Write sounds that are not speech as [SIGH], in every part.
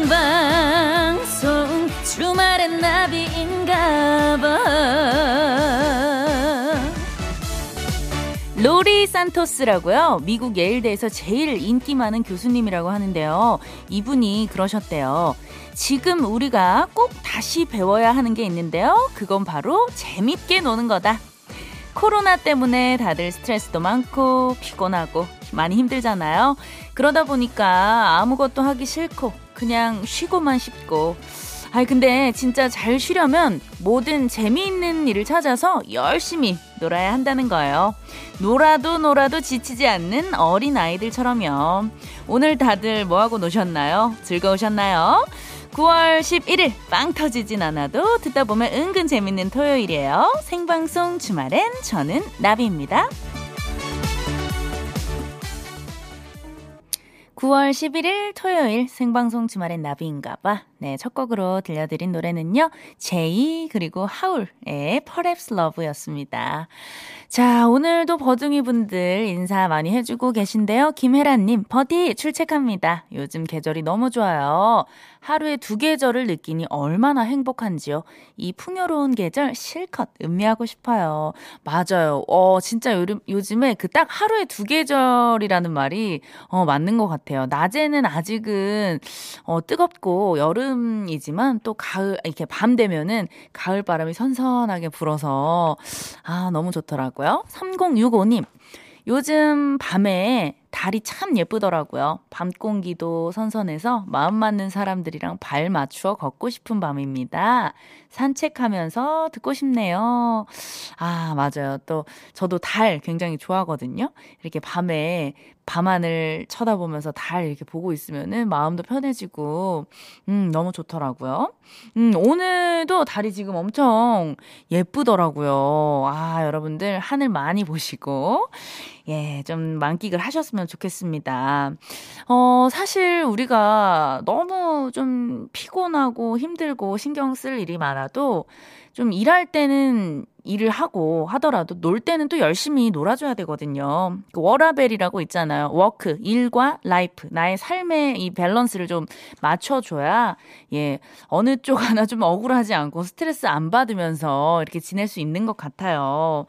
생방송 주말엔 나비인가봐 로리 산토스라고요. 미국 예일대에서 제일 인기 많은 교수님이라고 하는데요. 이분이 그러셨대요. 지금 우리가 꼭 다시 배워야 하는 게 있는데요. 그건 바로 재밌게 노는 거다. 코로나 때문에 다들 스트레스도 많고 피곤하고 많이 힘들잖아요. 그러다 보니까 아무것도 하기 싫고 그냥 쉬고만 싶고 아이 근데 진짜 잘 쉬려면 모든 재미있는 일을 찾아서 열심히 놀아야 한다는 거예요. 놀아도 놀아도 지치지 않는 어린 아이들처럼요. 오늘 다들 뭐하고 노셨나요? 즐거우셨나요? 9월 11일 빵 터지진 않아도 듣다 보면 은근 재밌는 토요일이에요. 생방송 주말엔 저는 나비입니다. 9월 11일 토요일 생방송 주말엔 나비인가봐. 네, 첫 곡으로 들려드린 노래는요. 제이 그리고 하울의 Perhaps Love였습니다. 자, 오늘도 버둥이 분들 인사 많이 해주고 계신데요. 김혜란님, 버디 출첵합니다. 요즘 계절이 너무 좋아요. 하루에 두 계절을 느끼니 얼마나 행복한지요. 이 풍요로운 계절 실컷 음미하고 싶어요. 맞아요. 어, 진짜 요, 요즘에 그 딱 하루에 두 계절이라는 말이 어, 맞는 것 같아요. 낮에는 아직은 어, 뜨겁고 여름 이지만 또 가을, 이렇게 밤 되면은 가을 바람이 선선하게 불어서 아, 너무 좋더라고요. 3065님. 요즘 밤에 달이 참 예쁘더라고요. 밤 공기도 선선해서 마음 맞는 사람들이랑 발 맞추어 걷고 싶은 밤입니다. 산책하면서 듣고 싶네요. 아, 맞아요. 또 저도 달 굉장히 좋아하거든요. 이렇게 밤에 밤하늘 쳐다보면서 달 이렇게 보고 있으면은 마음도 편해지고, 음, 너무 좋더라고요. 음, 오늘도 달이 지금 엄청 예쁘더라고요. 아, 여러분들 하늘 많이 보시고, 예, 좀 만끽을 하셨으면 좋겠습니다. 어, 사실 우리가 너무 좀 피곤하고 힘들고 신경 쓸 일이 많아도 좀 일할 때는 일을 하고 하더라도 놀 때는 또 열심히 놀아줘야 되거든요. 그 워라밸이라고 있잖아요. work, 일과 life, 나의 삶의 이 밸런스를 좀 맞춰줘야, 예, 어느 쪽 하나 좀 억울하지 않고 스트레스 안 받으면서 이렇게 지낼 수 있는 것 같아요.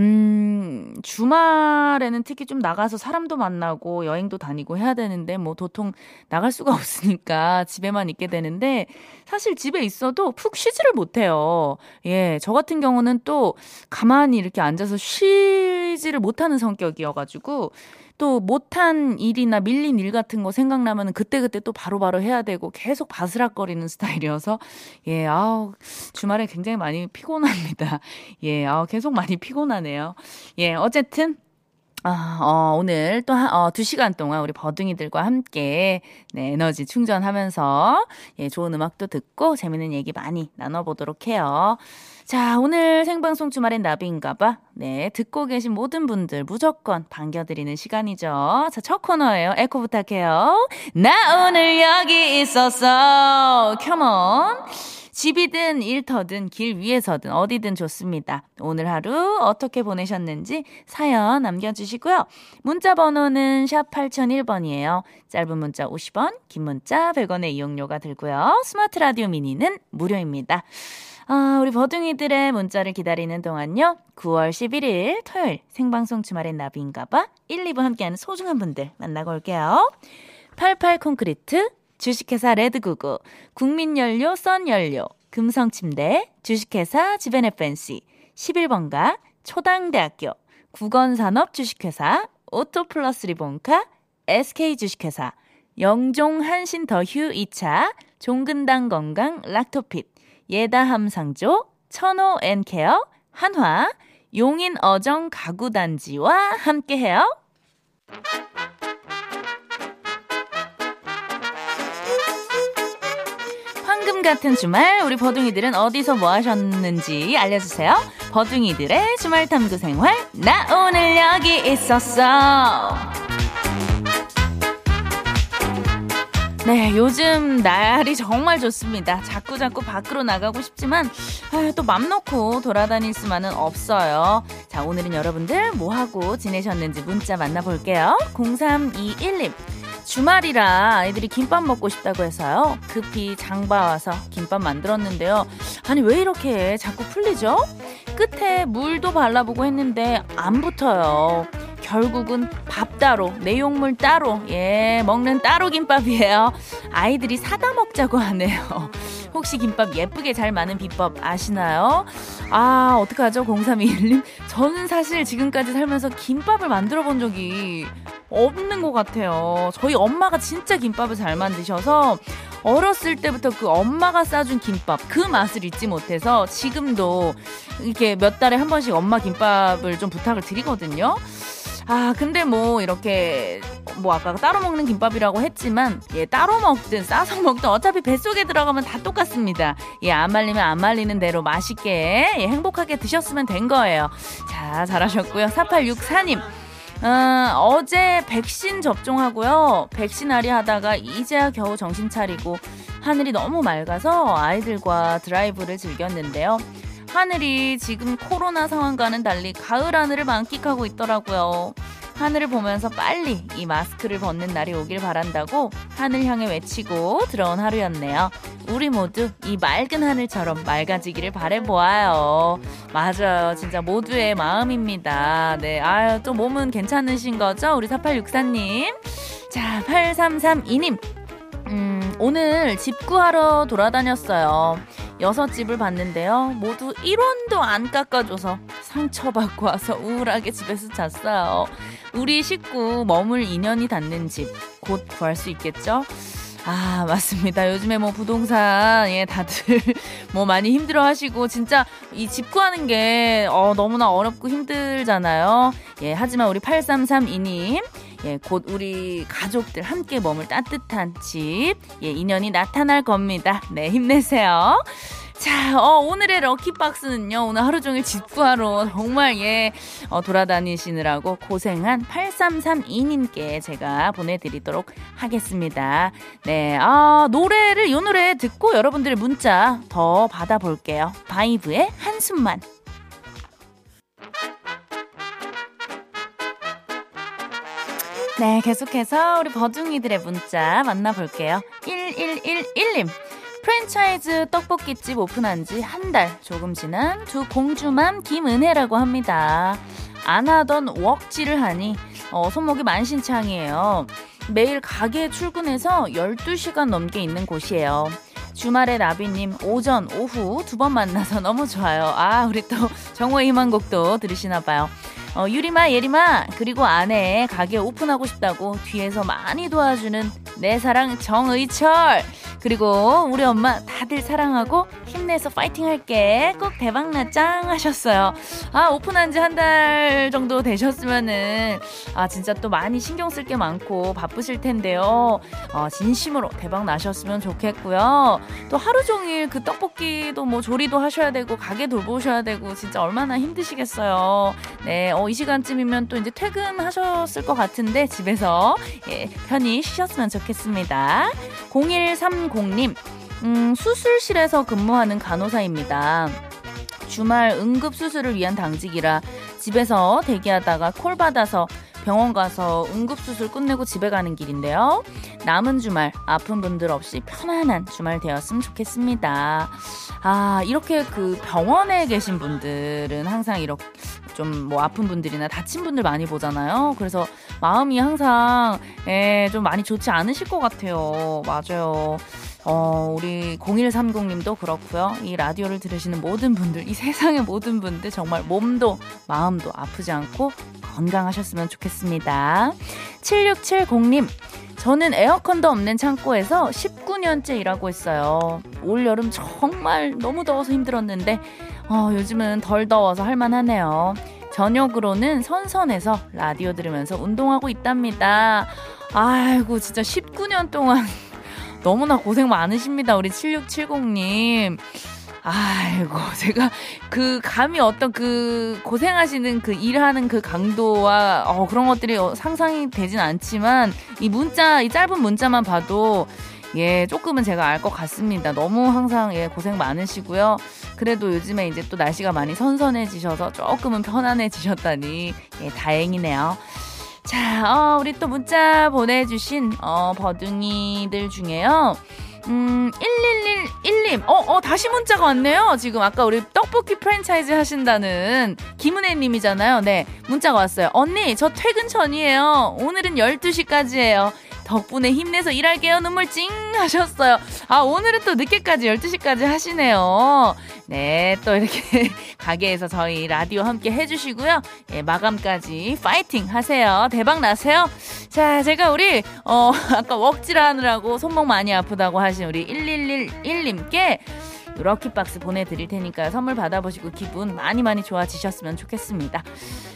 음, 주말에는 특히 좀 나가서 사람도 만나고 여행도 다니고 해야 되는데 뭐 도통 나갈 수가 [LAUGHS] 없으니까 집에만 있게 되는데 사실 집에 있어도 푹 쉬지를 못해요. 예, 저 같은 경우는 또 가만히 이렇게 앉아서 쉬지를 못하는 성격이어가지고 또 못한 일이나 밀린 일 같은 거 생각나면 그때그때 또 바로바로 해야 되고 계속 바스락거리는 스타일이어서 [LAUGHS] 예, 아우, 주말에 굉장히 많이 피곤합니다. [LAUGHS] 예, 아우, 계속 많이 피곤하네요. 예, 어쨌든 아, 어, 오늘 또, 한, 어, 두 시간 동안 우리 버둥이들과 함께, 네, 에너지 충전하면서, 예, 좋은 음악도 듣고, 재밌는 얘기 많이 나눠보도록 해요. 자, 오늘 생방송 주말엔 나비인가봐. 네, 듣고 계신 모든 분들 무조건 반겨드리는 시간이죠. 자, 첫 코너예요. 에코 부탁해요. 나 오늘 여기 있었어. 컴온. 집이든 일터든 길 위에서든 어디든 좋습니다. 오늘 하루 어떻게 보내셨는지 사연 남겨주시고요. 문자 번호는 샵 8001번이에요. 짧은 문자 50원, 긴 문자 100원의 이용료가 들고요. 스마트 라디오 미니는 무료입니다. 아, 우리 버둥이들의 문자를 기다리는 동안요. 9월 11일 토요일 생방송 주말엔 나비인가봐 1, 2부 함께하는 소중한 분들 만나고 올게요. 88 콘크리트 주식회사 레드구구, 국민연료 썬연료, 금성침대, 주식회사 지벤에펜시, 11번가, 초당대학교, 국원산업 주식회사, 오토플러스 리본카, SK주식회사, 영종 한신 더휴 2차, 종근당 건강 락토핏, 예다함 상조, 천호 앤케어, 한화, 용인 어정 가구단지와 함께해요. 황금 같은 주말 우리 버둥이들은 어디서 뭐 하셨는지 알려주세요. 버둥이들의 주말 탐구 생활 나 오늘 여기 있었어. 네, 요즘 날이 정말 좋습니다. 자꾸 자꾸 밖으로 나가고 싶지만 아, 또 맘 놓고 돌아다닐 수만은 없어요. 자, 오늘은 여러분들 뭐 하고 지내셨는지 문자 만나볼게요. 0321님. 주말이라 아이들이 김밥 먹고 싶다고 해서요. 급히 장봐 와서 김밥 만들었는데요. 아니, 왜 이렇게 자꾸 풀리죠? 끝에 물도 발라보고 했는데 안 붙어요. 결국은 밥 따로, 내용물 따로, 예, 먹는 따로 김밥이에요. 아이들이 사다 먹자고 하네요. [LAUGHS] 혹시 김밥 예쁘게 잘 마는 비법 아시나요? 아, 어떡하죠? 0321님. 저는 사실 지금까지 살면서 김밥을 만들어 본 적이 없는 것 같아요. 저희 엄마가 진짜 김밥을 잘 만드셔서 어렸을 때부터 그 엄마가 싸준 김밥 그 맛을 잊지 못해서 지금도 이렇게 몇 달에 한 번씩 엄마 김밥을 좀 부탁을 드리거든요. 아, 근데 뭐 이렇게 뭐 아까 따로 먹는 김밥이라고 했지만 예, 따로 먹든 싸서 먹든 어차피 뱃속에 들어가면 다 똑같습니다. 예, 안 말리면 안 말리는 대로 맛있게 예, 행복하게 드셨으면 된 거예요. 자, 잘하셨고요. 4864님. 어, 어제 백신 접종하고요. 백신 아리 하다가 이제야 겨우 정신 차리고 하늘이 너무 맑아서 아이들과 드라이브를 즐겼는데요. 하늘이 지금 코로나 상황과는 달리 가을 하늘을 만끽하고 있더라고요. 하늘을 보면서 빨리 이 마스크를 벗는 날이 오길 바란다고 하늘 향해 외치고 들어온 하루였네요. 우리 모두 이 맑은 하늘처럼 맑아지기를 바래보아요. 맞아요. 진짜 모두의 마음입니다. 네. 아유, 또 몸은 괜찮으신 거죠? 우리 4864님. 자, 8332님. 음, 오늘 집 구하러 돌아다녔어요. 여섯 집을 봤는데요. 모두 1원도 안 깎아줘서 상처받고 와서 우울하게 집에서 잤어요. 우리 식구 머물 인연이 닿는 집 곧 구할 수 있겠죠? 아, 맞습니다. 요즘에 뭐 부동산, 예, 다들 [LAUGHS] 뭐 많이 힘들어 하시고, 진짜 이 집 구하는 게, 어, 너무나 어렵고 힘들잖아요. 예, 하지만 우리 8332님, 예, 곧 우리 가족들 함께 머물 따뜻한 집, 예, 인연이 나타날 겁니다. 네, 힘내세요. 자, 어, 오늘의 럭키박스는요, 오늘 하루 종일 집구하러 정말, 예, 어, 돌아다니시느라고 고생한 8332님께 제가 보내드리도록 하겠습니다. 네, 아, 노래를, 이 노래 듣고 여러분들의 문자 더 받아볼게요. 바이브의 한숨만. 네, 계속해서 우리 버둥이들의 문자 만나볼게요. 1111님. 프랜차이즈 떡볶이집 오픈한 지 한 달 조금 지난 두 공주맘 김은혜라고 합니다. 안 하던 웍질을 하니 어, 손목이 만신창이에요. 매일 가게 출근해서 12시간 넘게 있는 곳이에요. 주말에 나비님 오전, 오후 두 번 만나서 [LAUGHS] 너무 좋아요. 아, 우리 또 정호의 희망곡도 들으시나 봐요. 어, 유리마, 예리마, 그리고 아내 가게 오픈하고 싶다고 뒤에서 많이 도와주는 내 사랑 정의철. 그리고 우리 엄마 다들 사랑하고 힘내서 파이팅 할게. 꼭 대박나 짱 하셨어요. 아, 오픈한 지 한 달 정도 되셨으면은, 아, 진짜 또 많이 신경 쓸 게 많고 바쁘실 텐데요. 어, 진심으로 대박 나셨으면 좋겠고요. 또 하루 종일 그 떡볶이도 뭐 조리도 하셔야 되고, 가게 돌보셔야 되고, 진짜 얼마나 힘드시겠어요. 네, 어, 이 시간쯤이면 또 이제 퇴근하셨을 것 같은데, 집에서, 예, 편히 쉬셨으면 좋겠습니다. 0130님, 음, 수술실에서 근무하는 간호사입니다. 주말 응급수술을 위한 당직이라 집에서 대기하다가 콜 받아서 병원 가서 응급수술 끝내고 집에 가는 길인데요. 남은 주말 아픈 분들 없이 편안한 주말 되었으면 좋겠습니다. 아, 이렇게 그 병원에 계신 분들은 항상 이렇게 좀 뭐 아픈 분들이나 다친 분들 많이 보잖아요. 그래서 마음이 항상 예, 좀 많이 좋지 않으실 것 같아요. 맞아요. 어, 우리 0130님도 그렇고요. 이 라디오를 들으시는 모든 분들, 이 세상의 모든 분들 정말 몸도 마음도 아프지 않고 건강하셨으면 좋겠습니다. 7670님, 저는 에어컨도 없는 창고에서 19년째 일하고 있어요. 올 여름 정말 너무 더워서 힘들었는데, 어, 요즘은 덜 더워서 할만하네요. 저녁으로는 선선해서 라디오 들으면서 운동하고 있답니다. 아이고, 진짜 19년 동안 [LAUGHS] 너무나 고생 많으십니다. 우리 7670님. 아이고, 제가 그 감히 어떤 그 고생하시는 그 일하는 그 강도와 어, 그런 것들이 상상이 되진 않지만 이 문자, 이 짧은 문자만 봐도 예, 조금은 제가 알 것 같습니다. 너무 항상 예, 고생 많으시고요. 그래도 요즘에 이제 또 날씨가 많이 선선해지셔서 조금은 편안해지셨다니 예, 다행이네요. 자, 어, 우리 또 문자 보내주신, 어, 버둥이들 중에요. 음, 1111님. 어, 어, 다시 문자가 왔네요. 지금 아까 우리 떡볶이 프랜차이즈 하신다는 김은혜 님이잖아요. 네. 문자가 왔어요. 언니, 저 퇴근 전이에요. 오늘은 12시까지예요. 덕분에 힘내서 일할게요. 눈물 찡 하셨어요. 아, 오늘은 또 늦게까지 12시까지 하시네요. 네, 또 이렇게 [LAUGHS] 가게에서 저희 라디오 함께 해주시고요. 예, 마감까지 파이팅 하세요. 대박 나세요. 자, 제가 우리, 어, [LAUGHS] 아까 웍질 하느라고 손목 많이 아프다고 하신 우리 1111님께 럭키박스 보내드릴 테니까 선물 받아보시고 기분 많이 많이 좋아지셨으면 좋겠습니다.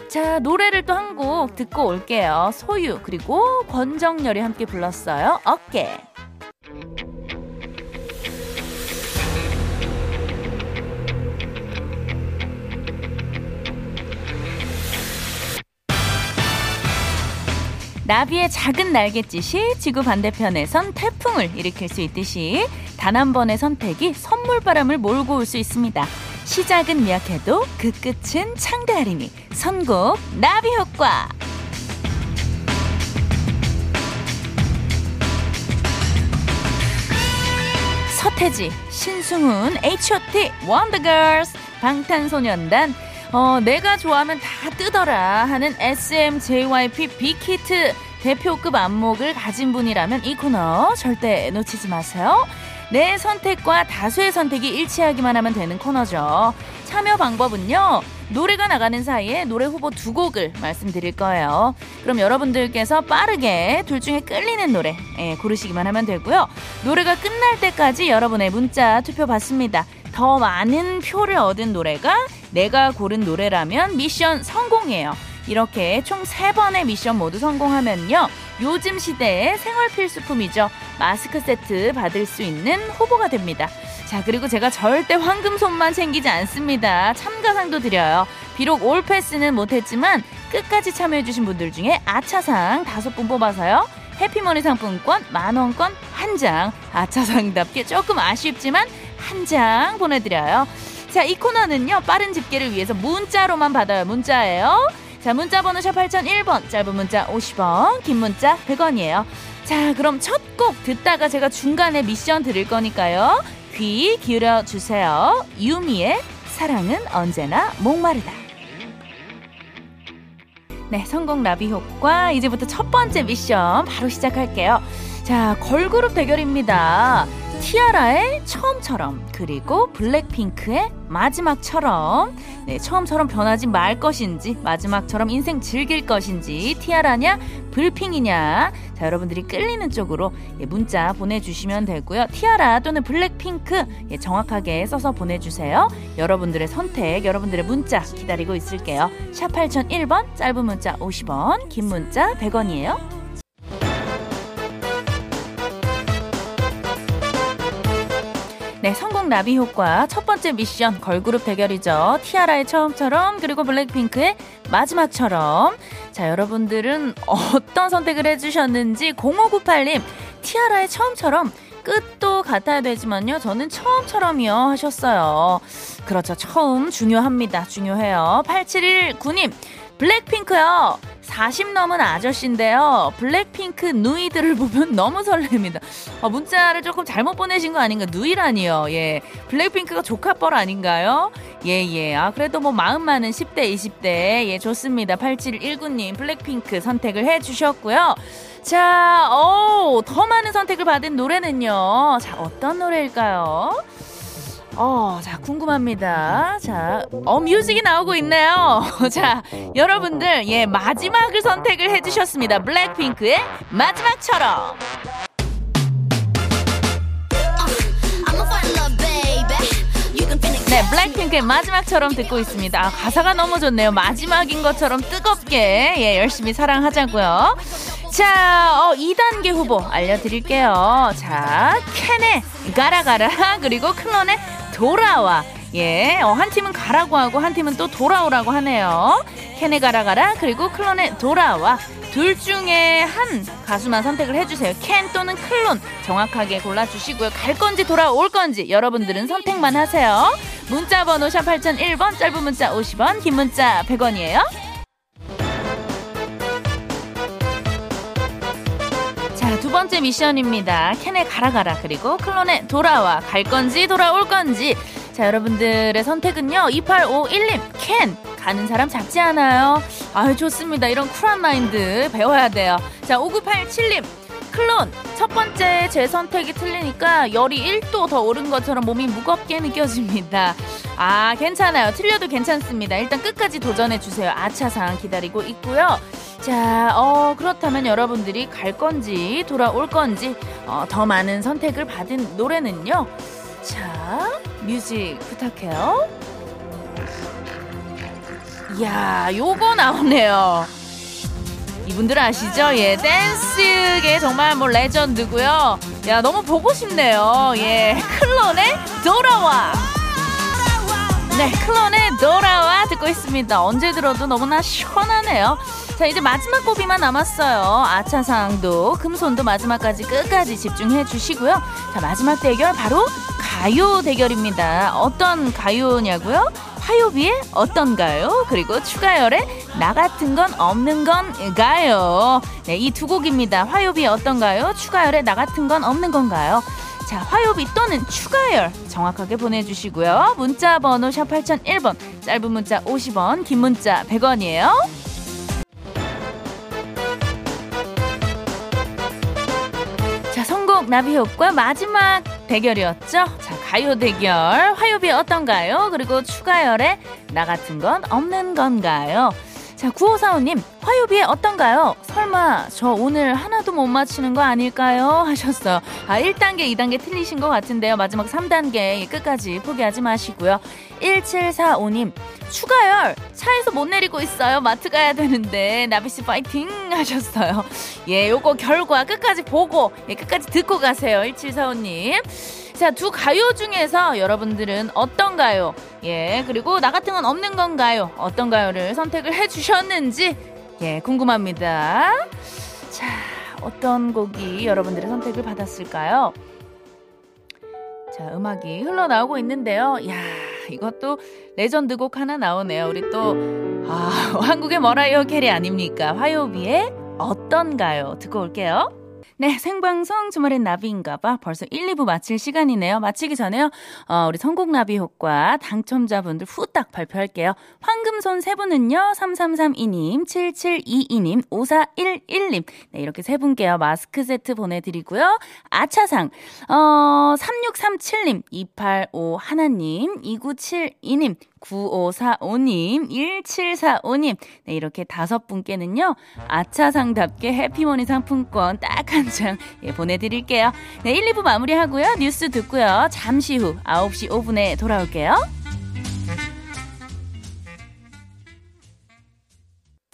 자, 노래를 또 한 곡 듣고 올게요. 소유, 그리고 권정열이 함께 불렀어요. 어깨. 나비의 작은 날갯짓이 지구 반대편에선 태풍을 일으킬 수 있듯이 단 한 번의 선택이 선물바람을 몰고 올 수 있습니다. 시작은 미약해도 그 끝은 창대하리니 선곡 나비 효과. 서태지, 신승훈, H.O.T, 원더걸스, 방탄소년단, 어, 내가 좋아하면 다 뜨더라 하는 SM, JYP, 빅히트 대표급 안목을 가진 분이라면 이 코너 절대 놓치지 마세요. 내 선택과 다수의 선택이 일치하기만 하면 되는 코너죠. 참여 방법은요. 노래가 나가는 사이에 노래 후보 두 곡을 말씀드릴 거예요. 그럼 여러분들께서 빠르게 둘 중에 끌리는 노래 예, 고르시기만 하면 되고요. 노래가 끝날 때까지 여러분의 문자 투표 받습니다. 더 많은 표를 얻은 노래가 내가 고른 노래라면 미션 성공이에요. 이렇게 총 3번의 미션 모두 성공하면요. 요즘 시대의 생활 필수품이죠. 마스크 세트 받을 수 있는 후보가 됩니다. 자, 그리고 제가 절대 황금손만 챙기지 않습니다. 참가상도 드려요. 비록 올 패스는 못했지만 끝까지 참여해주신 분들 중에 아차상 다섯 분 뽑아서요. 해피머니 상품권 만원권 한 장. 아차상답게 조금 아쉽지만 한 장 보내드려요. 자, 이 코너는요, 빠른 집계를 위해서 문자로만 받아요. 문자예요. 자, 문자 번호 샵 8001번, 짧은 문자 50원, 긴 문자 100원이에요. 자, 그럼 첫 곡 듣다가 제가 중간에 미션 드릴 거니까요. 귀 기울여 주세요. 유미의 사랑은 언제나 목마르다. 네, 성공 나비 효과. 이제부터 첫 번째 미션 바로 시작할게요. 자, 걸그룹 대결입니다. 티아라의 처음처럼 그리고 블랙핑크의 마지막처럼. 네, 처음처럼 변하지 말 것인지 마지막처럼 인생 즐길 것인지 티아라냐 불핑이냐. 자 여러분들이 끌리는 쪽으로 예, 문자 보내주시면 되고요. 티아라 또는 블랙핑크 예, 정확하게 써서 보내주세요. 여러분들의 선택 여러분들의 문자 기다리고 있을게요. 샵 8001번 짧은 문자 50원 긴 문자 100원이에요 네, 성공 나비 효과 첫 번째 미션 걸그룹 대결이죠. 티아라의 처음처럼 그리고 블랙핑크의 마지막처럼. 자, 여러분들은 어떤 선택을 해주셨는지 0598님 티아라의 처음처럼 끝도 같아야 되지만요. 저는 처음처럼이요 하셨어요. 그렇죠. 처음 중요합니다. 중요해요. 8719님 블랙핑크요. 40 넘은 아저씨인데요. 블랙핑크 누이들을 보면 [LAUGHS] 너무 설렙니다. 어, 문자를 조금 잘못 보내신 거 아닌가? 누이라니요. 예. 블랙핑크가 조카뻘 아닌가요? 예, 예. 아, 그래도 뭐 마음 많은 10대, 20대. 예, 좋습니다. 8719님 블랙핑크 선택을 해 주셨고요. 자, 어, 더 많은 선택을 받은 노래는요. 자, 어떤 노래일까요? 어, 자, 궁금합니다. 자, 어, 뮤직이 나오고 있네요. [LAUGHS] 자, 여러분들, 예, 마지막을 선택을 해주셨습니다. 블랙핑크의 마지막처럼. 네, 블랙핑크의 마지막처럼 듣고 있습니다. 아, 가사가 너무 좋네요. 마지막인 것처럼 뜨겁게, 예, 열심히 사랑하자고요. 자, 어, 2단계 후보 알려드릴게요. 자, 캔의 가라가라, 그리고 클론의 돌아와. 예, 어, 한 팀은 가라고 하고 한 팀은 또 돌아오라고 하네요. 캔의 가라 가라 그리고 클론의 돌아와 둘 중에 한 가수만 선택을 해주세요. 캔 또는 클론 정확하게 골라주시고요. 갈 건지 돌아올 건지 여러분들은 선택만 하세요. 문자 번호 샵 8001번 짧은 문자 50원 긴 문자 100원이에요. 자, 두 번째 미션입니다. 캔에 가라 가라 그리고 클론에 돌아와 갈 건지 돌아올 건지. 자, 여러분들의 선택은요. 2851님 캔 가는 사람 작지 않아요. 아유 좋습니다. 이런 쿨한 마인드 배워야 돼요. 자, 5987님 클론 첫 번째 제 선택이 틀리니까 열이 1도 더 오른 것처럼 몸이 무겁게 느껴집니다. 아 괜찮아요. 틀려도 괜찮습니다. 일단 끝까지 도전해 주세요. 아차상 기다리고 있고요. 자, 어, 그렇다면 여러분들이 갈 건지 돌아올 건지 어, 더 많은 선택을 받은 노래는요. 자, 뮤직 부탁해요. 이야, 요거 나오네요. 이분들 아시죠? 예, 댄스계 정말 뭐 레전드고요. 야, 너무 보고 싶네요. 예, 클론의 돌아와. 네, 클론의 돌아와 듣고 있습니다. 언제 들어도 너무나 시원하네요. 자, 이제 마지막 곡이만 남았어요. 아차상도, 금손도 마지막까지 끝까지 집중해 주시고요. 자, 마지막 대결 바로 가요 대결입니다. 어떤 가요냐고요? 화요비에 어떤가요? 그리고 추가열에 나 같은 건 없는 건가요? 네, 이 두 곡입니다. 화요비 어떤가요? 추가열에 나 같은 건 없는 건가요? 자, 화요비 또는 추가열 정확하게 보내주시고요. 문자 번호 샵 8001번, 짧은 문자 50원, 긴 문자 100원이에요. 선곡 나비효과 마지막 대결이었죠. 자, 가요 대결. 화요비 어떤가요? 그리고 추가열에 나 같은 건 없는 건가요? 자, 9545님, 화요비에 어떤가요? 설마, 저 오늘 하나도 못 맞히는 거 아닐까요? [LAUGHS] 하셨어요. 아, 1단계, 2단계 틀리신 것 같은데요. 마지막 3단계 끝까지 포기하지 마시고요. 1745님, 추가열, 차에서 못 내리고 있어요. 마트 가야 되는데, 나비씨 파이팅! [LAUGHS] 하셨어요. 예, 요거 결과 끝까지 보고, 예, 끝까지 듣고 가세요. 1745님. 자, 두 가요 중에서 여러분들은 어떤 가요? 예, 그리고 나 같은 건 없는 건가요? 어떤 가요를 선택을 해주셨는지, 예, 궁금합니다. 자, 어떤 곡이 여러분들의 선택을 받았을까요? 자, 음악이 흘러나오고 있는데요. 야 이것도 레전드 곡 하나 나오네요. 우리 또, 아, [LAUGHS] 한국의 머라이어 캐리 아닙니까? 화요비의 어떤가요? 듣고 올게요. 네, 생방송 주말엔 나비인가봐. 벌써 1, 2부 마칠 시간이네요. 마치기 전에요. 어, 우리 선곡나비 효과 당첨자분들 후딱 발표할게요. 황금손 세 분은요. 3332님, 7722님, 5411님. 네, 이렇게 세 분께요. 마스크 세트 보내드리고요. 아차상, 어, 3637님, 285 하나님, 2972님, 9545님, 1745님. 네, 이렇게 다섯 분께는요, 아차상답게 해피머니 상품권 딱 한 장 예, 보내드릴게요. 네, 1, 2부 마무리 하고요. 뉴스 듣고요. 잠시 후 9시 5분에 돌아올게요.